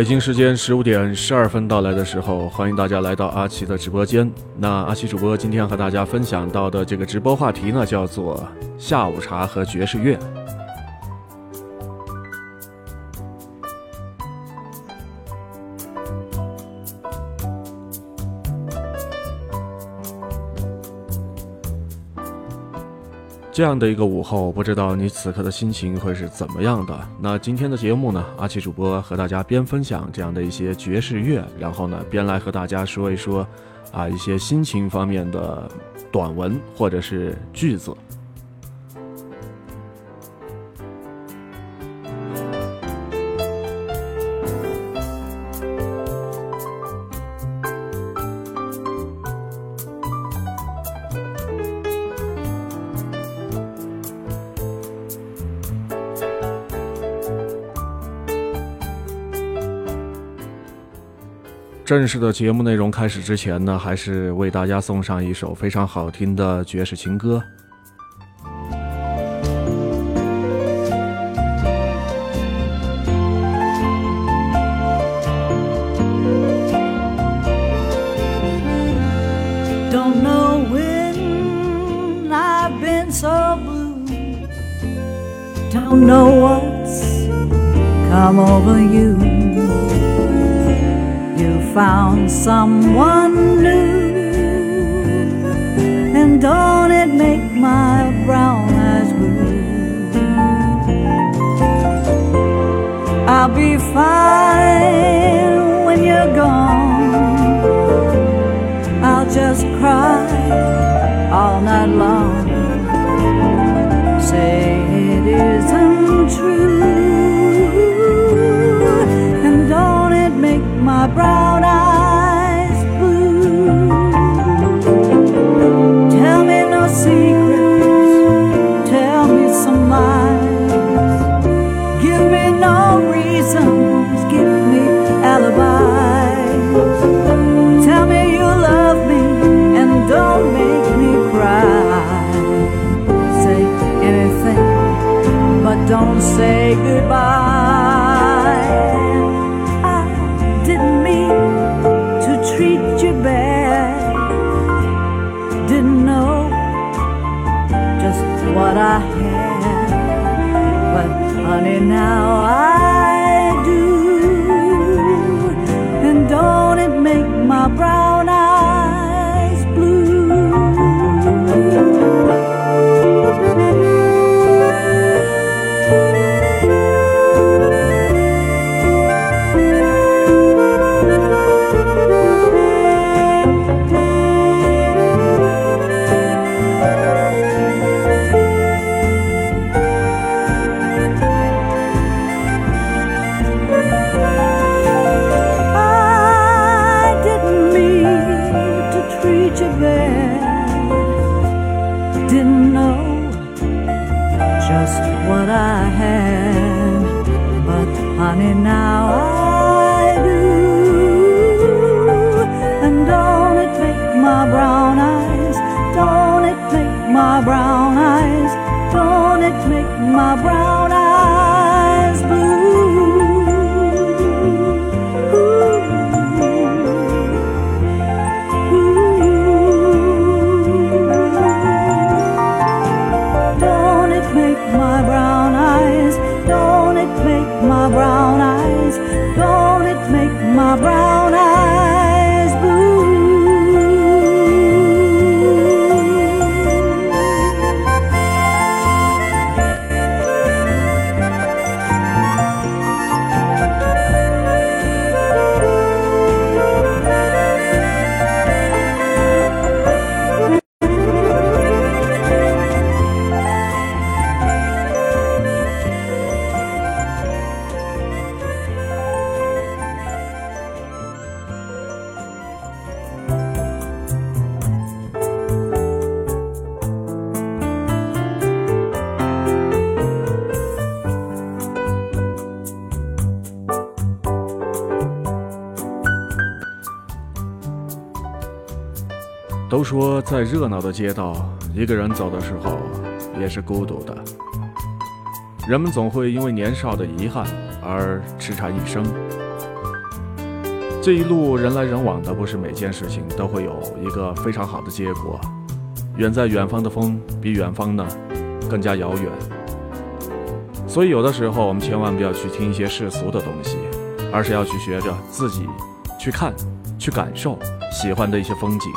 北京时间十五点十二分到来的时候，欢迎大家来到阿奇的直播间。那阿奇主播今天和大家分享到的这个直播话题呢，叫做下午茶和爵士乐。这样的一个午后，不知道你此刻的心情会是怎么样的？那今天的节目呢，阿奇主播和大家边分享这样的一些爵士乐，然后呢，边来和大家说一说，啊，一些心情方面的短文或者是句子。正式的节目内容开始之前呢，还是为大家送上一首非常好听的爵士情歌。Be fine 在热闹的街道，一个人走的时候也是孤独的。人们总会因为年少的遗憾而痴缠一生，这一路人来人往的，不是每件事情都会有一个非常好的结果。远在远方的风，比远方呢更加遥远。所以有的时候，我们千万不要去听一些世俗的东西，而是要去学着自己去看、去感受喜欢的一些风景。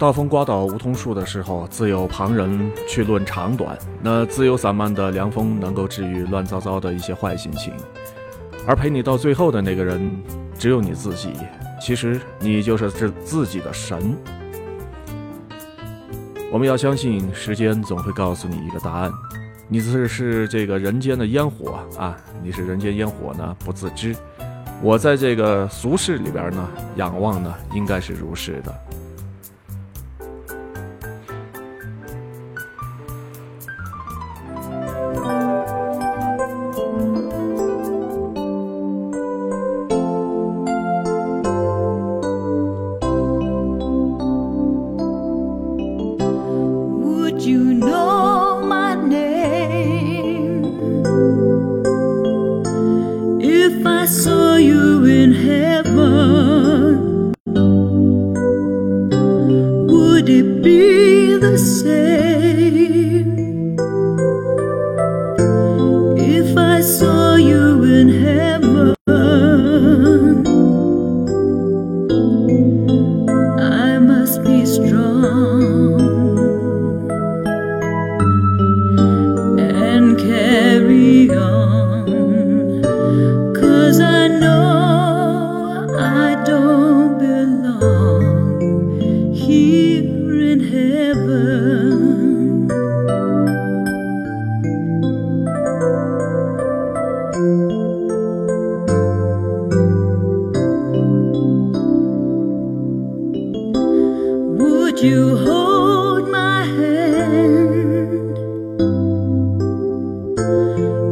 大风刮倒梧桐树的时候，自有旁人去论长短。那自由散漫的凉风能够治愈乱糟糟的一些坏心情，而陪你到最后的那个人，只有你自己。其实你就是自自己的神。我们要相信，时间总会告诉你一个答案。你是是这个人间的烟火啊，你是人间烟火呢，不自知。我在这个俗世里边呢，仰望呢，应该是如是的。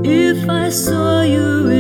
If I saw you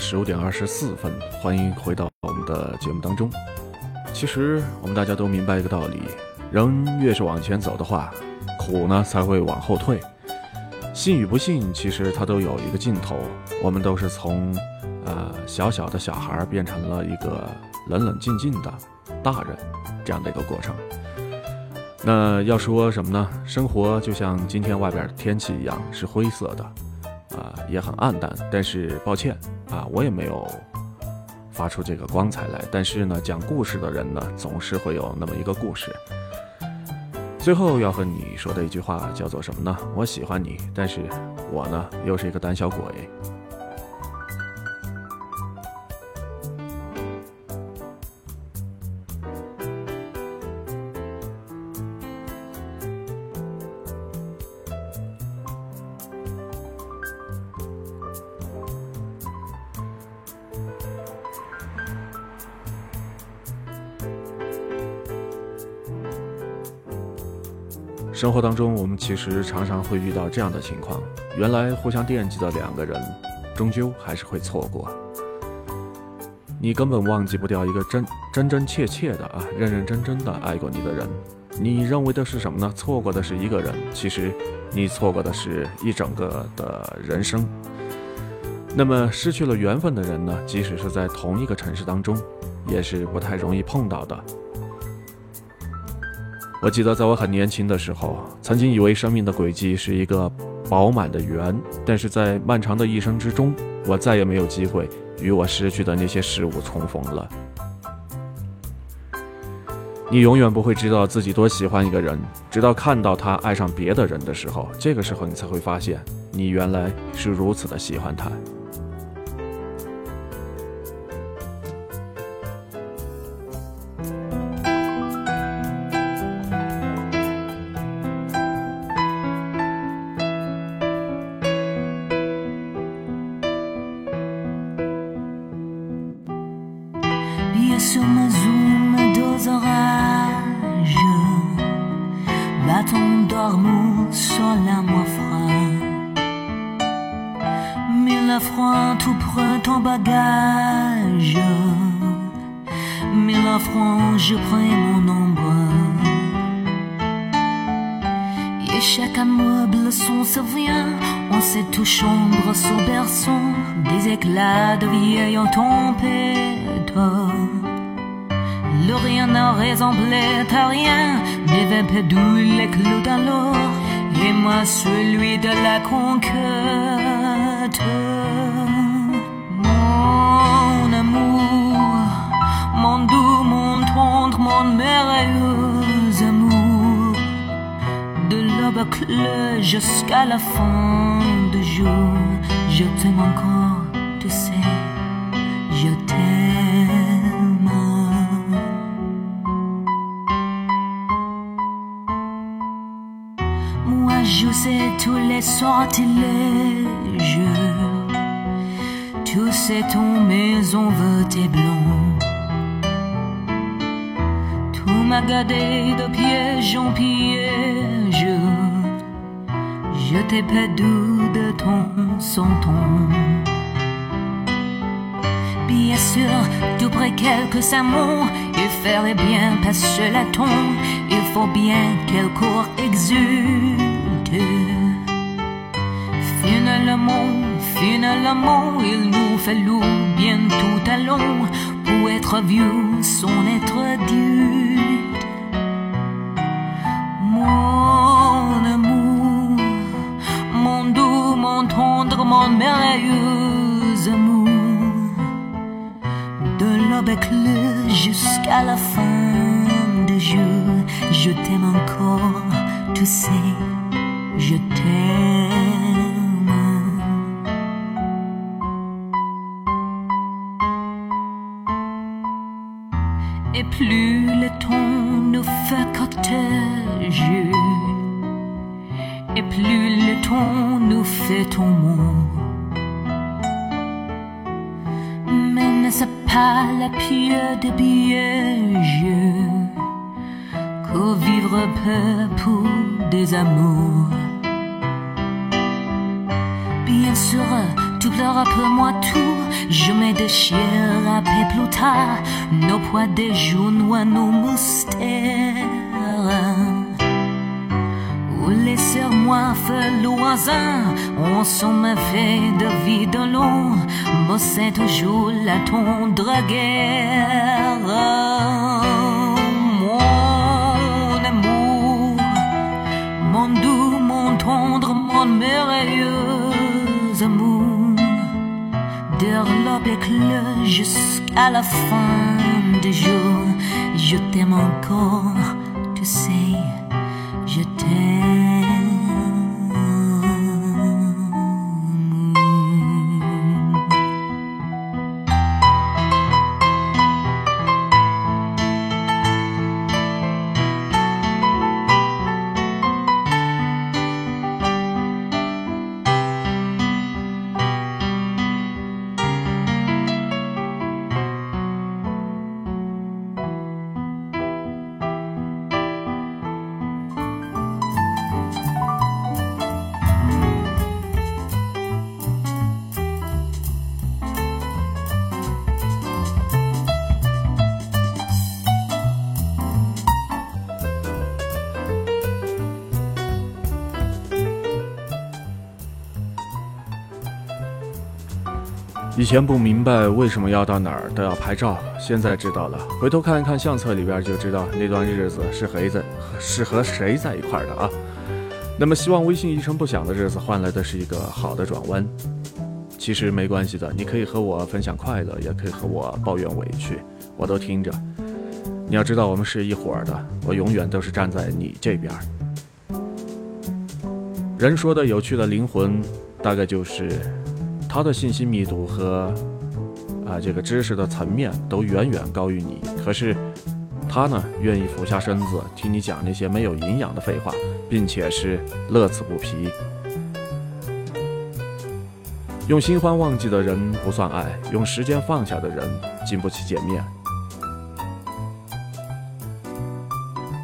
十五点二十四分，欢迎回到我们的节目当中。其实我们大家都明白一个道理：人越是往前走的话，苦呢才会往后退。信与不信，其实它都有一个尽头。我们都是从呃小小的小孩变成了一个冷冷静静的大人这样的一个过程。那要说什么呢？生活就像今天外边的天气一样，是灰色的。啊、也很暗淡，但是抱歉啊，我也没有发出这个光彩来。但是呢，讲故事的人呢，总是会有那么一个故事。最后要和你说的一句话叫做什么呢？我喜欢你，但是我呢，又是一个胆小鬼。生活当中，我们其实常常会遇到这样的情况：原来互相惦记的两个人，终究还是会错过。你根本忘记不掉一个真真真切切的啊，认认真真的爱过你的人。你认为的是什么呢？错过的是一个人，其实你错过的是一整个的人生。那么失去了缘分的人呢？即使是在同一个城市当中，也是不太容易碰到的。我记得在我很年轻的时候，曾经以为生命的轨迹是一个饱满的圆，但是在漫长的一生之中，我再也没有机会与我失去的那些事物重逢了。你永远不会知道自己多喜欢一个人，直到看到他爱上别的人的时候，这个时候你才会发现，你原来是如此的喜欢他。Sur ma zoom dos orages. Bâton d'ormeau sur la moi froid Mille francs tout près ton bagage. Mille francs je prends mon ombre. Et chaque amoureux son souvient On sait tout chambre sous berceau. Des éclats de vieille tempête L'Orient n'a ressemblait à rien les clous dans l'eau Et moi celui de la conquête. Mon amour Mon doux, mon tendre, mon merveilleux amour. De l'aube claire jusqu'à la fin du jour. Je t'aime encore, tous les sortilèges, tu sais ton maison tes blanc. Tout m'a gardé de piège en piège. Je t'ai perdu de ton son ton. Bien sûr, près quelques amours, il ferait bien passer la tombe, il faut bien qu'elle court exulte. Finalement, il nous fallut bien tout à pour être vieux, son être adulte. Mon amour, mon doux, mon tendre, mon merveilleux amour. De l'aube éclair jusqu'à la fin des jours, je t'aime encore, tu sais, je t'aime. La pire des pièges que vivre peu pour des amours? Bien sûr, tu pleures pour moi tout, je me déchire à plus tard, nos poids des genoux à nos mystères. Laissez-moi faire loisir, on s'en fait de vie de long, c'est toujours la tendre guerre. Mon amour, mon doux, mon tendre, mon merveilleux amour, de l'aube éclair jusqu'à la fin des jours, je t'aime encore, 以前不明白为什么要到哪儿都要拍照，现在知道了。回头看一看相册里边就知道那段日子是谁在是和谁在一块儿的啊。那么希望微信一声不响的日子换来的是一个好的转弯。其实没关系的，你可以和我分享快乐，也可以和我抱怨委屈，我都听着。你要知道我们是一伙的，我永远都是站在你这边。人说的有趣的灵魂，大概就是他的信息密度和啊这个知识的层面都远远高于你，可是他呢愿意俯下身子听你讲那些没有营养的废话，并且是乐此不疲。用新欢忘记的人不算爱，用时间放下的人经不起见面。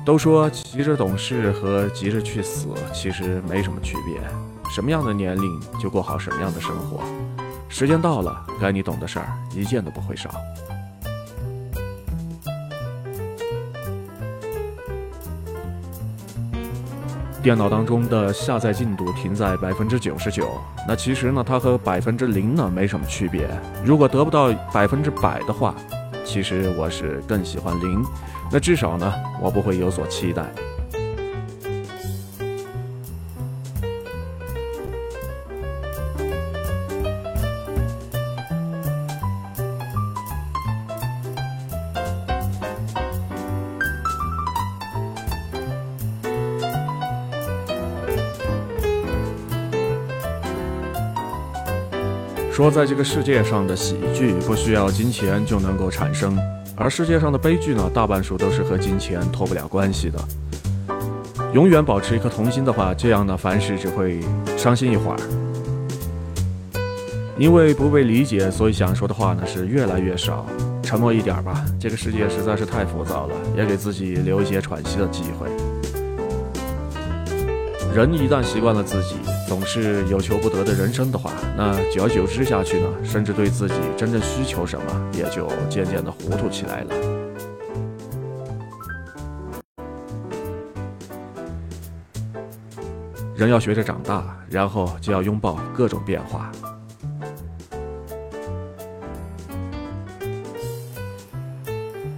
都说急着懂事和急着去死其实没什么区别，什么样的年龄就过好什么样的生活。时间到了，该你懂的事儿一件都不会少。电脑当中的下载进度停在百分之九十九，那其实呢，它和百分之零呢没什么区别。如果得不到百分之百的话，其实我是更喜欢零。那至少呢，我不会有所期待。说，在这个世界上的喜剧不需要金钱就能够产生，而世界上的悲剧呢，大半数都是和金钱脱不了关系的。永远保持一颗童心的话，这样呢，凡事只会伤心一会儿。因为不被理解，所以想说的话呢是越来越少。沉默一点吧，这个世界实在是太浮躁了，也给自己留一些喘息的机会。人一旦习惯了自己，总是有求不得的人生的话，那久而久之下去呢，甚至对自己真正需求什么也就渐渐的糊涂起来了。人要学着长大，然后就要拥抱各种变化。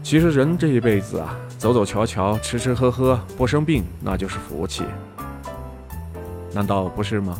其实人这一辈子啊，走走瞧瞧，吃吃喝喝，不生病，那就是福气。难道不是吗？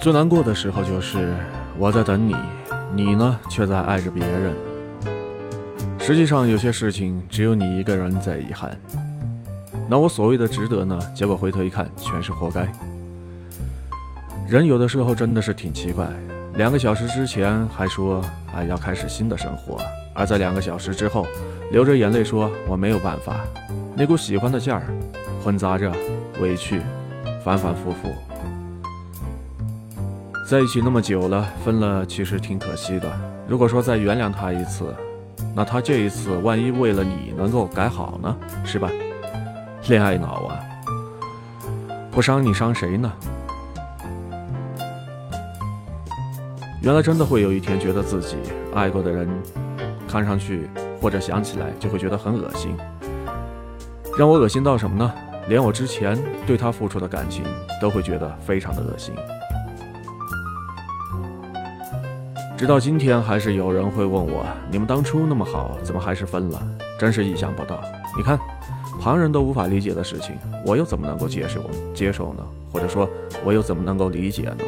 最难过的时候就是我在等你，你呢却在爱着别人。实际上有些事情只有你一个人在遗憾。那我所谓的值得呢？结果回头一看，全是活该。人有的时候真的是挺奇怪，两个小时之前还说哎要开始新的生活，而在两个小时之后，流着眼泪说我没有办法。那股喜欢的劲儿，混杂着委屈，反反复复。在一起那么久了，分了其实挺可惜的。如果说再原谅他一次，那他这一次万一为了你能够改好呢？是吧？恋爱脑啊！不伤你伤谁呢？原来真的会有一天觉得自己爱过的人，看上去或者想起来就会觉得很恶心。让我恶心到什么呢？连我之前对他付出的感情都会觉得非常的恶心。直到今天，还是有人会问我：“你们当初那么好，怎么还是分了？”真是意想不到。你看，旁人都无法理解的事情，我又怎么能够接受接受呢？或者说，我又怎么能够理解呢？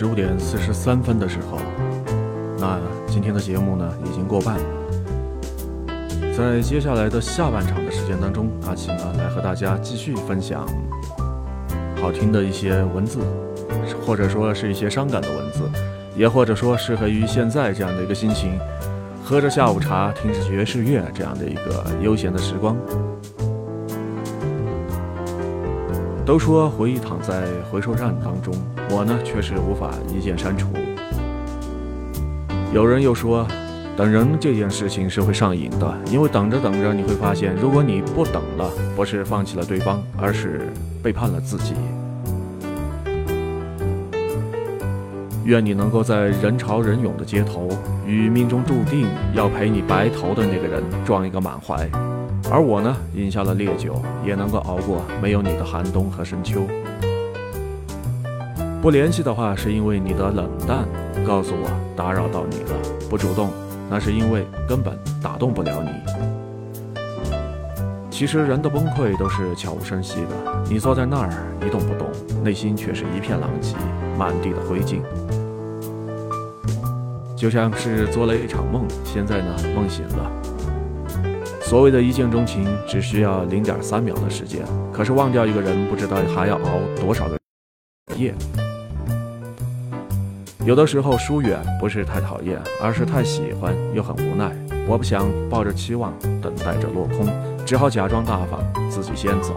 十五点四十三分的时候，那今天的节目呢已经过半。在接下来的下半场的时间当中，阿奇呢来和大家继续分享好听的一些文字，或者说是一些伤感的文字，也或者说适合于现在这样的一个心情，喝着下午茶，听着爵士乐这样的一个悠闲的时光。都说回忆躺在回收站当中，我呢却是无法一键删除。有人又说，等人这件事情是会上瘾的，因为等着等着，你会发现，如果你不等了，不是放弃了对方，而是背叛了自己。愿你能够在人潮人涌的街头，与命中注定要陪你白头的那个人撞一个满怀。而我呢，饮下了烈酒，也能够熬过没有你的寒冬和深秋。不联系的话，是因为你的冷淡，告诉我打扰到你了；不主动，那是因为根本打动不了你。其实人的崩溃都是悄无声息的，你坐在那儿一动不动，内心却是一片狼藉，满地的灰烬。就像是做了一场梦，现在呢梦醒了。所谓的一见钟情，只需要零点三秒的时间，可是忘掉一个人，不知道还要熬多少个夜。有的时候疏远不是太讨厌，而是太喜欢又很无奈。我不想抱着期望等待着落空，只好假装大方，自己先走。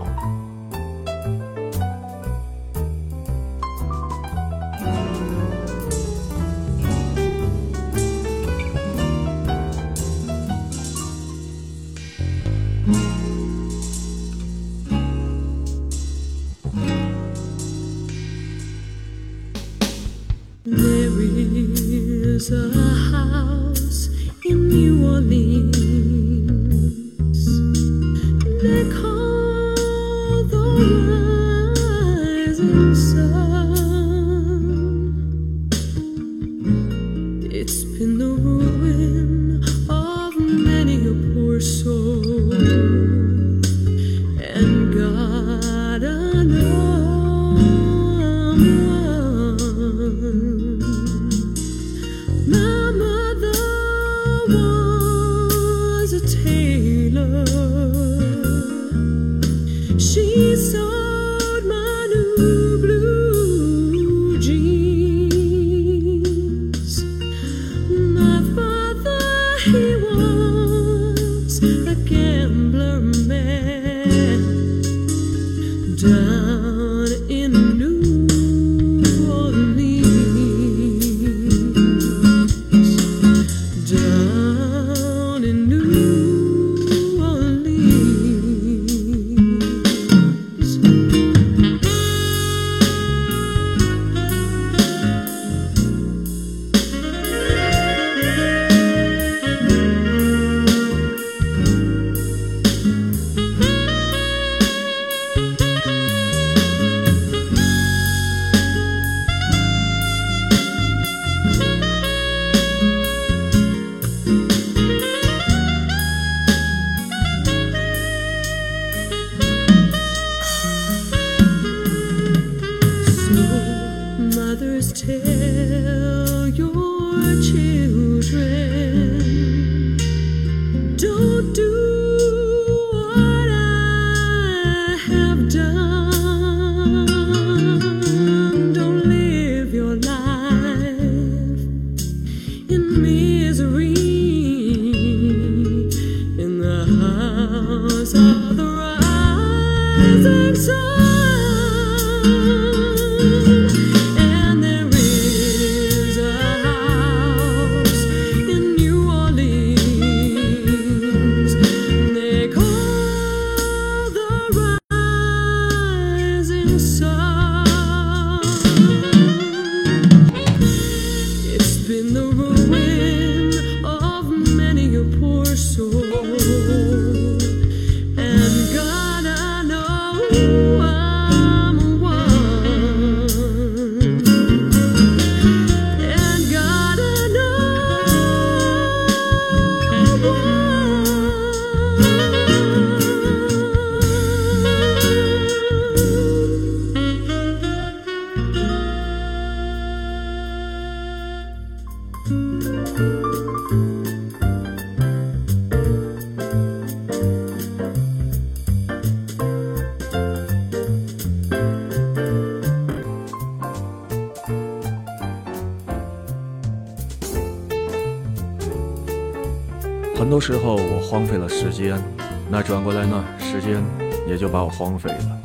时候我荒废了时间，那转过来呢，时间也就把我荒废了。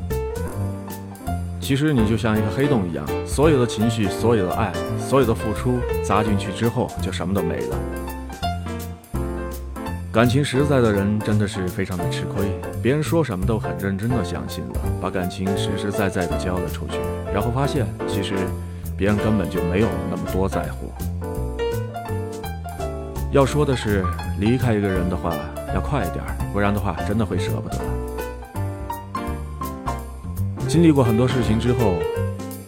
其实你就像一个黑洞一样，所有的情绪、所有的爱、所有的付出砸进去之后，就什么都没了。感情实在的人真的是非常的吃亏，别人说什么都很认真的相信了，把感情实实在在的交了出去，然后发现其实别人根本就没有那么多在乎。要说的是，离开一个人的话要快一点，不然的话真的会舍不得。经历过很多事情之后，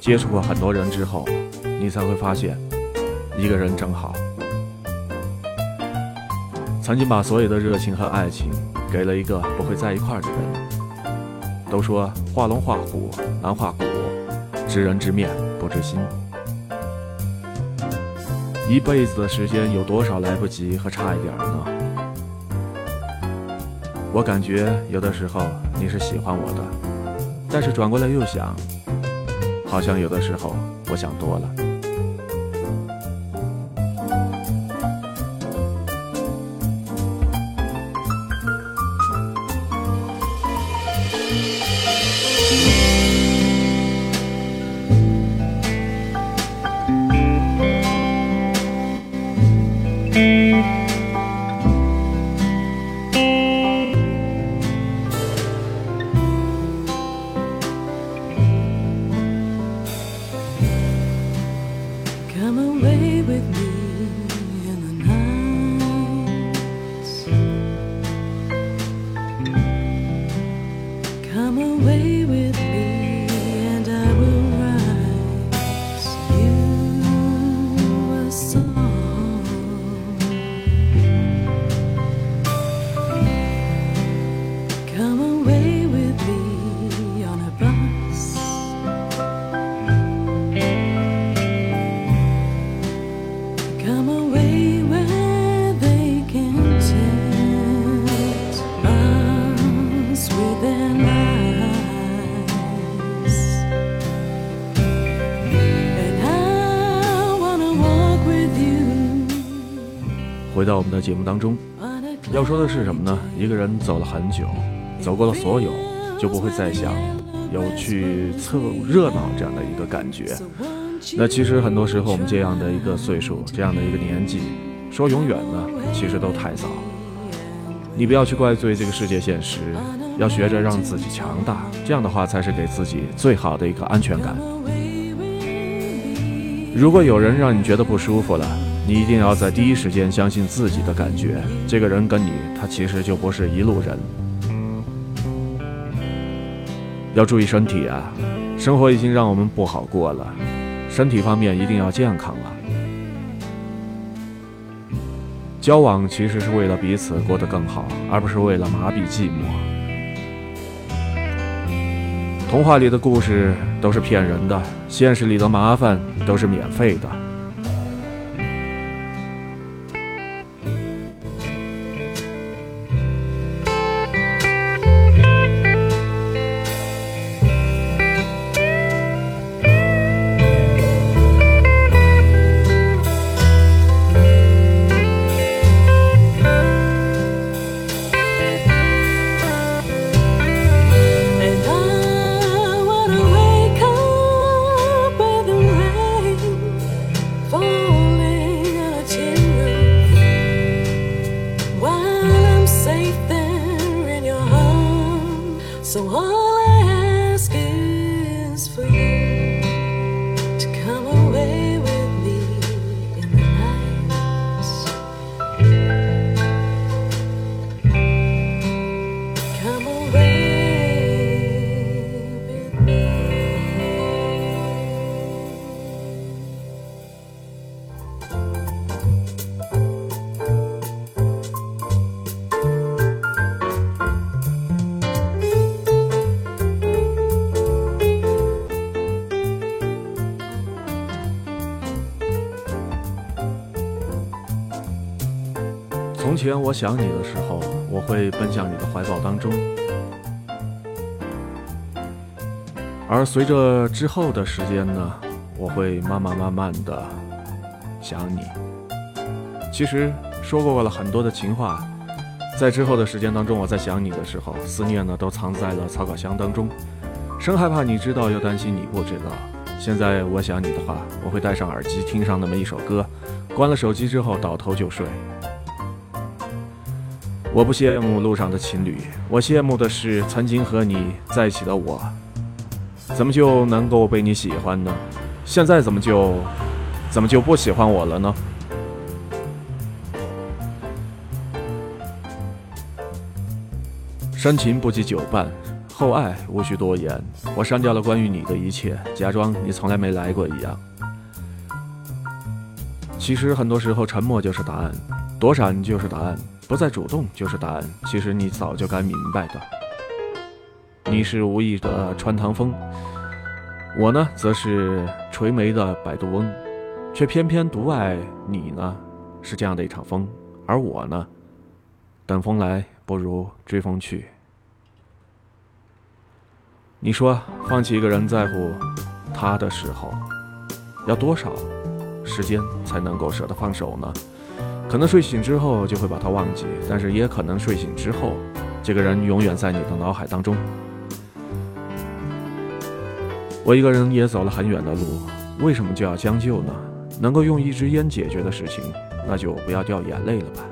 接触过很多人之后，你才会发现，一个人真好。曾经把所有的热情和爱情给了一个不会在一块儿的人。都说画龙画虎难画骨，知人知面不知心。一辈子的时间有多少来不及和差一点呢？我感觉有的时候你是喜欢我的，但是转过来又想，好像有的时候我想多了。我们的节目当中，要说的是什么呢？一个人走了很久，走过了所有，就不会再想有去凑热闹这样的一个感觉。那其实很多时候，我们这样的一个岁数，这样的一个年纪，说永远呢，其实都太早。你不要去怪罪这个世界现实，要学着让自己强大，这样的话才是给自己最好的一个安全感。如果有人让你觉得不舒服了，你一定要在第一时间相信自己的感觉，这个人跟你，他其实就不是一路人。要注意身体啊，生活已经让我们不好过了，身体方面一定要健康啊。交往其实是为了彼此过得更好，而不是为了麻痹寂寞。童话里的故事都是骗人的，现实里的麻烦都是免费的。当我想你的时候，我会奔向你的怀抱当中，而随着之后的时间呢，我会慢慢慢慢的想你。其实说过了很多的情话，在之后的时间当中，我在想你的时候，思念呢都藏在了草稿箱当中。生害怕你知道，又担心你不知道。现在我想你的话，我会戴上耳机听上那么一首歌，关了手机之后倒头就睡。我不羡慕路上的情侣，我羡慕的是曾经和你在一起的我。怎么就能够被你喜欢呢？现在怎么就，怎么就不喜欢我了呢？深情不及久伴，厚爱无需多言。我删掉了关于你的一切，假装你从来没来过一样。其实很多时候，沉默就是答案，躲闪就是答案，不再主动就是答案。其实你早就该明白的。你是无意的穿堂风，我呢，则是垂眉的摆渡翁，却偏偏独爱你呢，是这样的一场风，而我呢，等风来不如追风去。你说放弃一个人在乎他的时候，要多少时间才能够舍得放手呢？可能睡醒之后就会把他忘记，但是也可能睡醒之后，这个人永远在你的脑海当中。我一个人也走了很远的路，为什么就要将就呢？能够用一支烟解决的事情，那就不要掉眼泪了吧。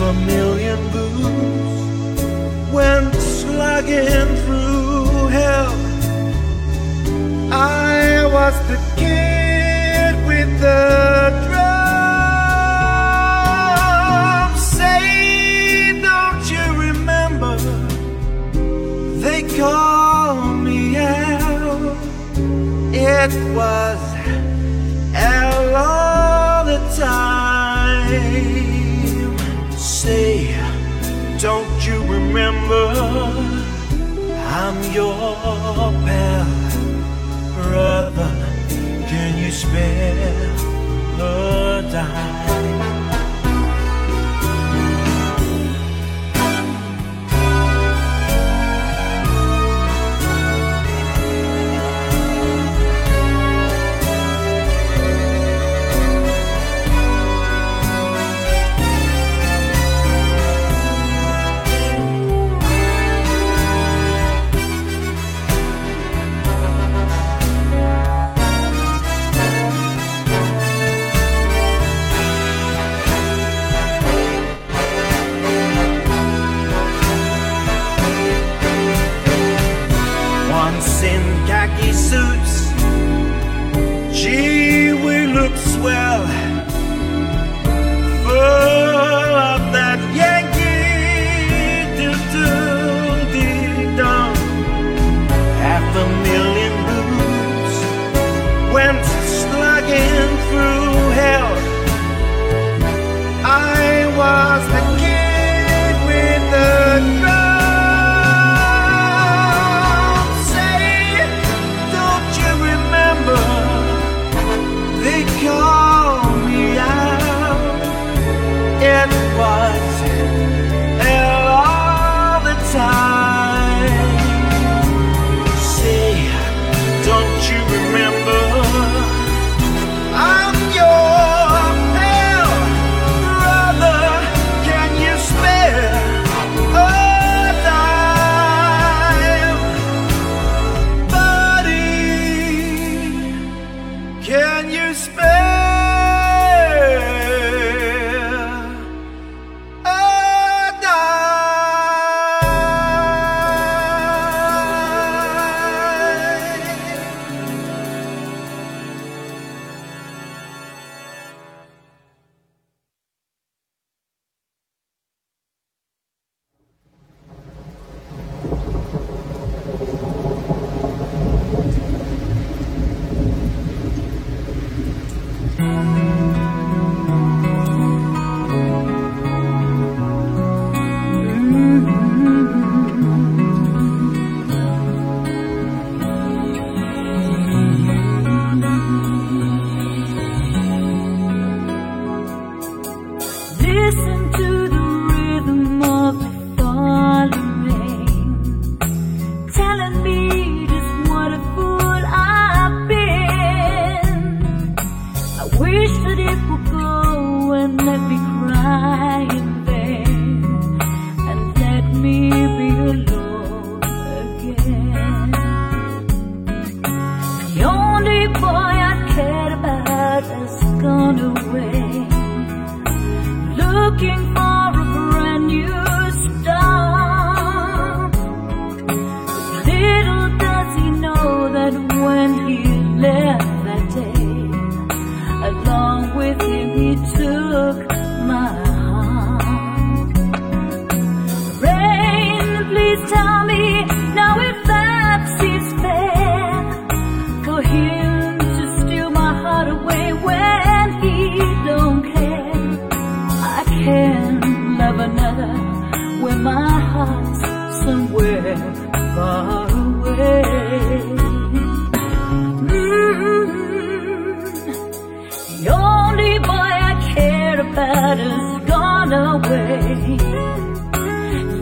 A million booze went slugging through hell. I was the kid with the drum. Say, don't you remember? They call me out. It was your brother, can you spare a dime?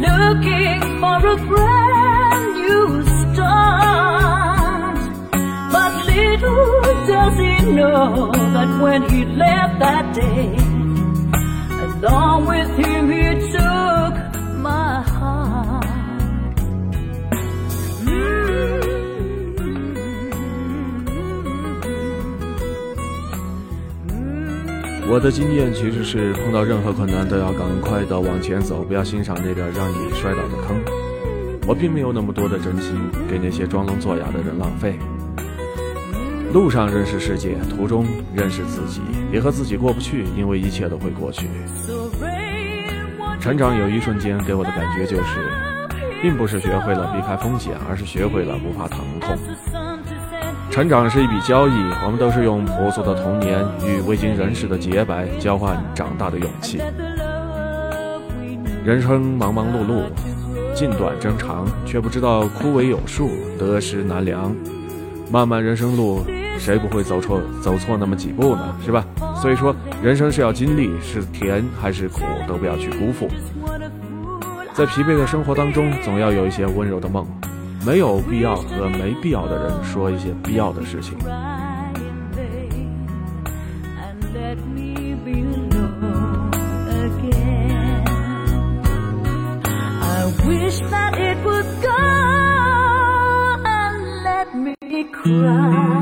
Looking for a brand new start. But little does he know that when he left that day, along with him 我的经验其实是碰到任何困难都要赶快的往前走，不要欣赏那个让你摔倒的坑。我并没有那么多的真心给那些装聋作哑的人浪费。路上认识世界，途中认识自己。别和自己过不去，因为一切都会过去。成长有一瞬间给我的感觉就是，并不是学会了避开风险，而是学会了不怕疼痛。成长是一笔交易，我们都是用朴素的童年与未经人事的洁白交换长大的勇气。人生忙忙碌碌，近短争长，却不知道枯萎有数，得失难量。漫漫人生路，谁不会走错走错那么几步呢？是吧？所以说，人生是要经历，是甜还是苦，都不要去辜负。在疲惫的生活当中，总要有一些温柔的梦。没有必要和没必要的人说一些必要的事情。cry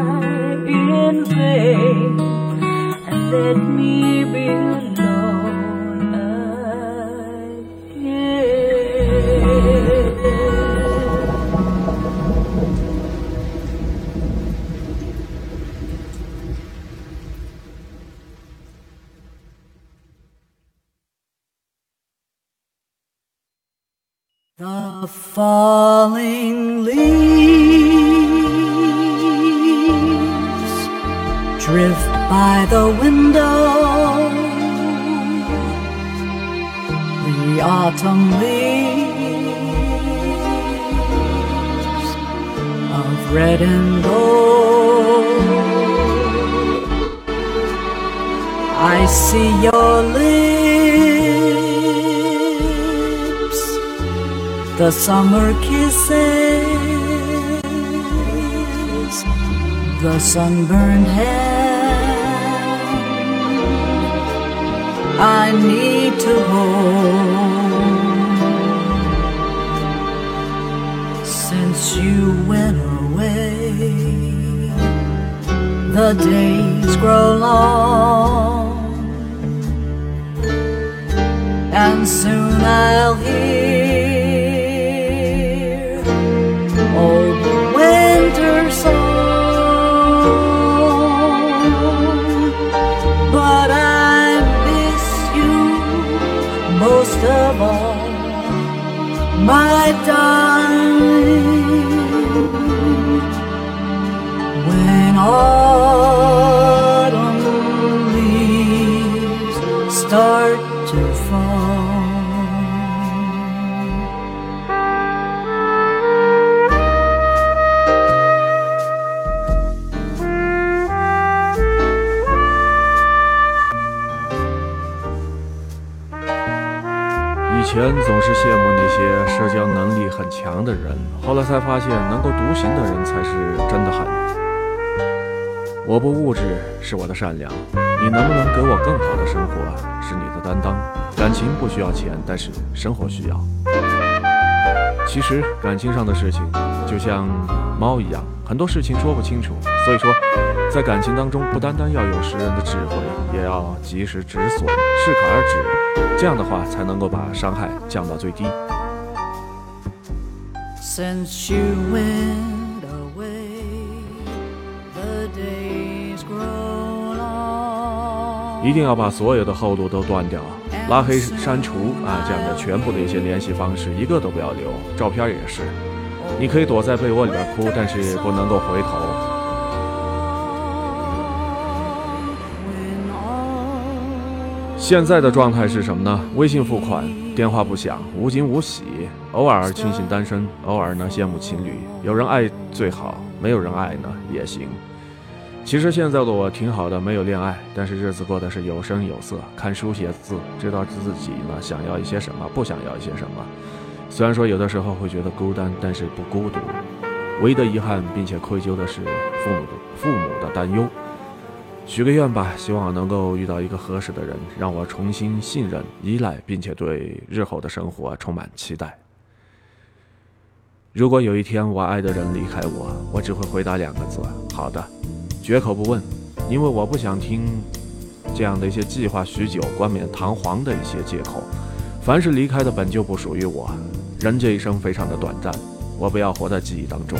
sunburned hand. I need to hold since you went away. The days grow long, 总是羡慕那些社交能力很强的人，后来才发现能够独行的人才是真的狠。我不物质是我的善良，你能不能给我更好的生活是你的担当。感情不需要钱，但是生活需要。其实感情上的事情就像猫一样，很多事情说不清楚。所以说，在感情当中，不单单要有识人的智慧，也要及时止损，适可而止。这样的话，才能够把伤害降到最低。Since you went away, the days grow long. 一定要把所有的后路都断掉，拉黑、删除啊，这样的全部的一些联系方式，一个都不要留，照片也是。你可以躲在被窝里边哭，但是不能够回头。现在的状态是什么呢？微信付款，电话不响，无惊无喜，偶尔庆幸单身，偶尔呢羡慕情侣。有人爱最好，没有人爱呢也行。其实现在的我挺好的，没有恋爱，但是日子过得是有声有色，看书写字，知道自己呢想要一些什么，不想要一些什么。虽然说有的时候会觉得孤单，但是不孤独。唯一的遗憾并且愧疚的是父母的父母的担忧。许个愿吧，希望能够遇到一个合适的人，让我重新信任、依赖，并且对日后的生活充满期待。如果有一天我爱的人离开我，我只会回答两个字：好的，绝口不问，因为我不想听这样的一些计划许久、冠冕堂皇的一些借口。凡是离开的本就不属于我，人这一生非常的短暂，我不要活在记忆当中。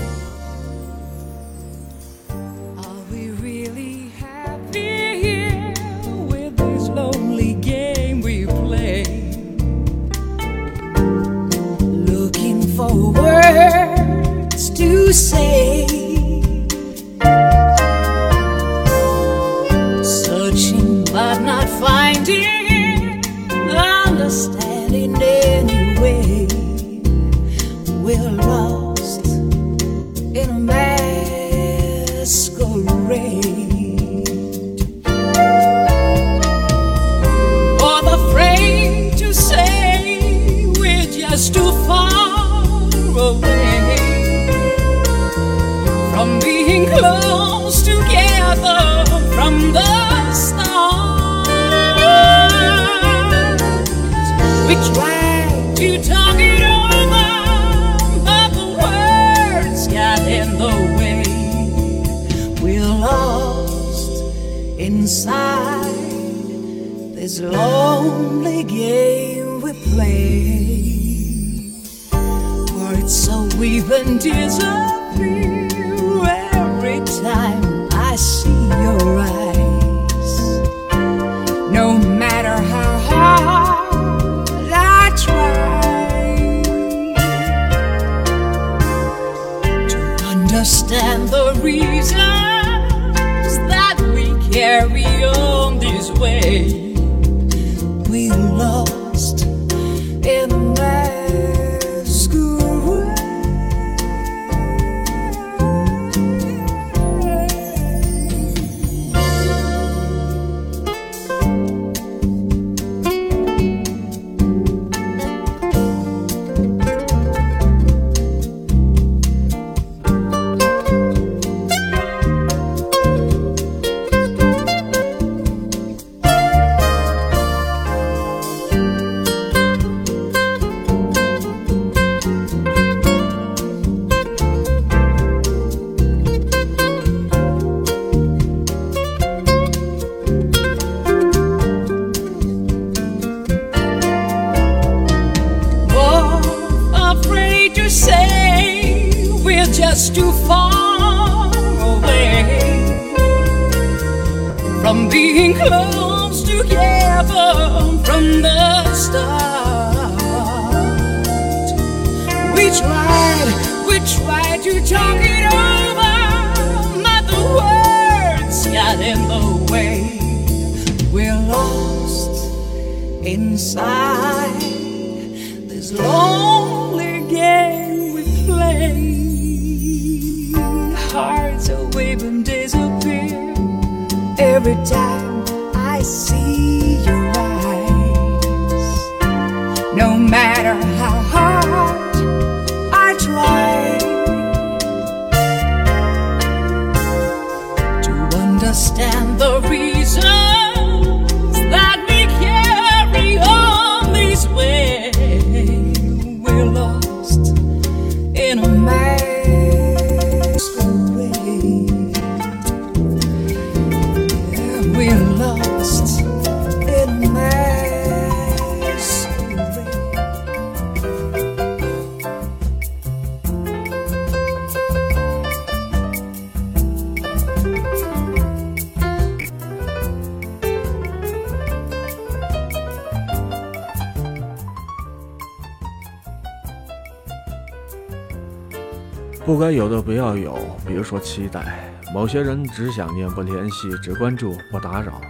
的不要有，比如说期待。某些人只想念不联系，只关注不打扰。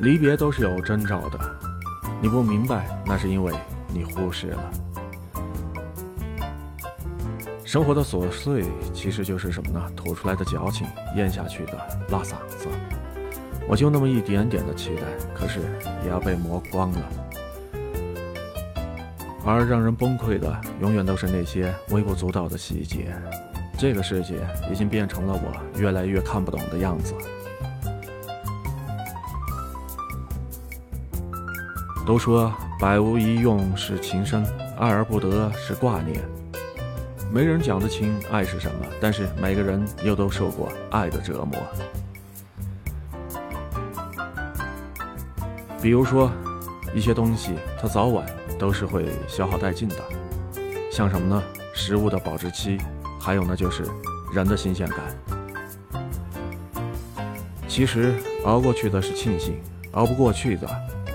离别都是有征兆的，你不明白，那是因为你忽视了。生活的琐碎其实就是什么呢？吐出来的矫情，咽下去的辣嗓子。我就那么一点点的期待，可是也要被磨光了。而让人崩溃的，永远都是那些微不足道的细节。这个世界已经变成了我越来越看不懂的样子。都说百无一用是情深，爱而不得是挂念。没人讲得清爱是什么，但是每个人又都受过爱的折磨。比如说，一些东西它早晚都是会消耗殆尽的，像什么呢？食物的保质期，还有呢就是人的新鲜感。其实熬过去的是庆幸，熬不过去的，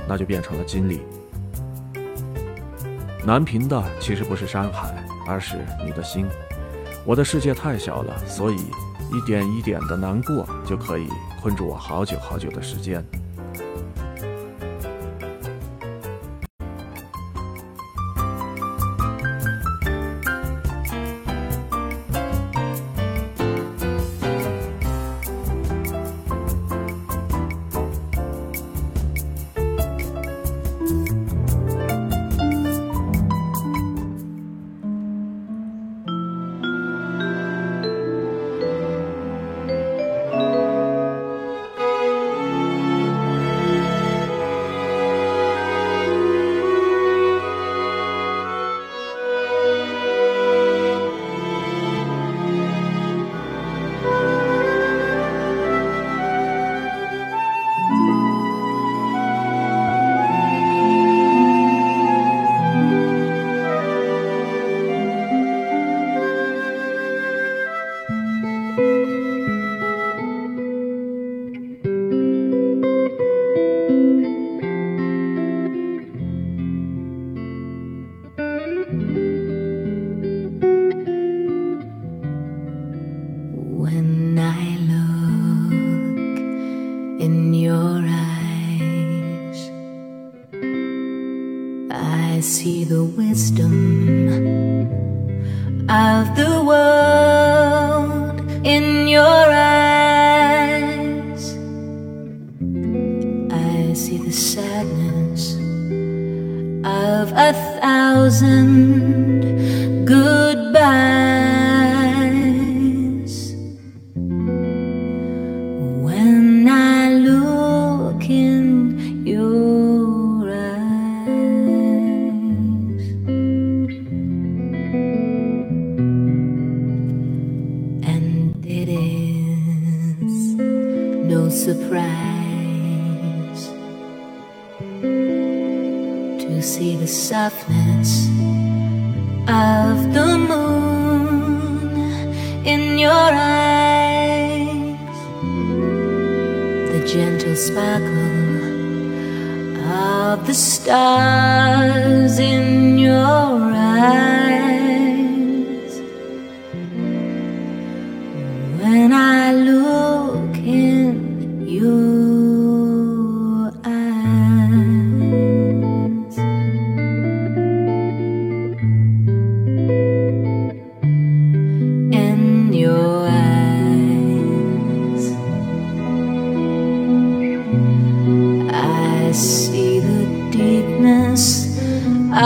那就变成了经历。难平的其实不是山海，而是你的心。我的世界太小了，所以一点一点的难过就可以困住我好久好久的时间。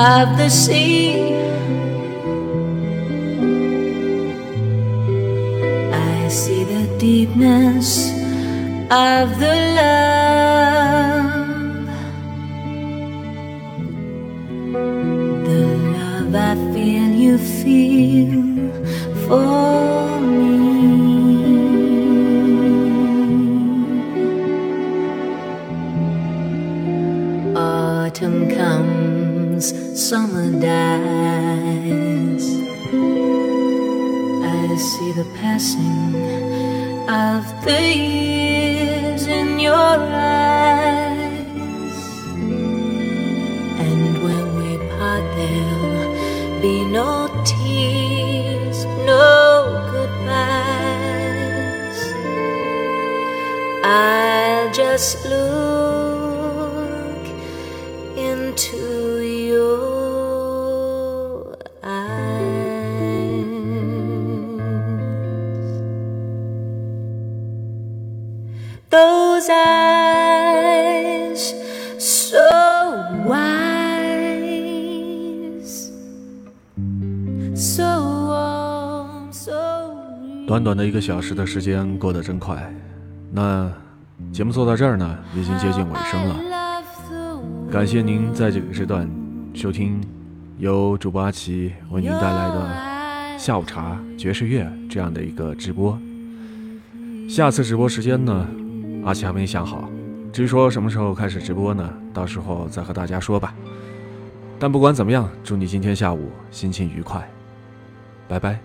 Of the sea. I see the deepness of the love. The love I feel you feel passing of the years in your eyes. 短短的一个小时的时间过得真快，那节目做到这儿呢，已经接近尾声了。感谢您在这个时段收听由主播阿奇为您带来的下午茶爵士乐这样的一个直播。下次直播时间呢，阿奇还没想好，至于说什么时候开始直播呢，到时候再和大家说吧。但不管怎么样，祝你今天下午心情愉快，拜拜。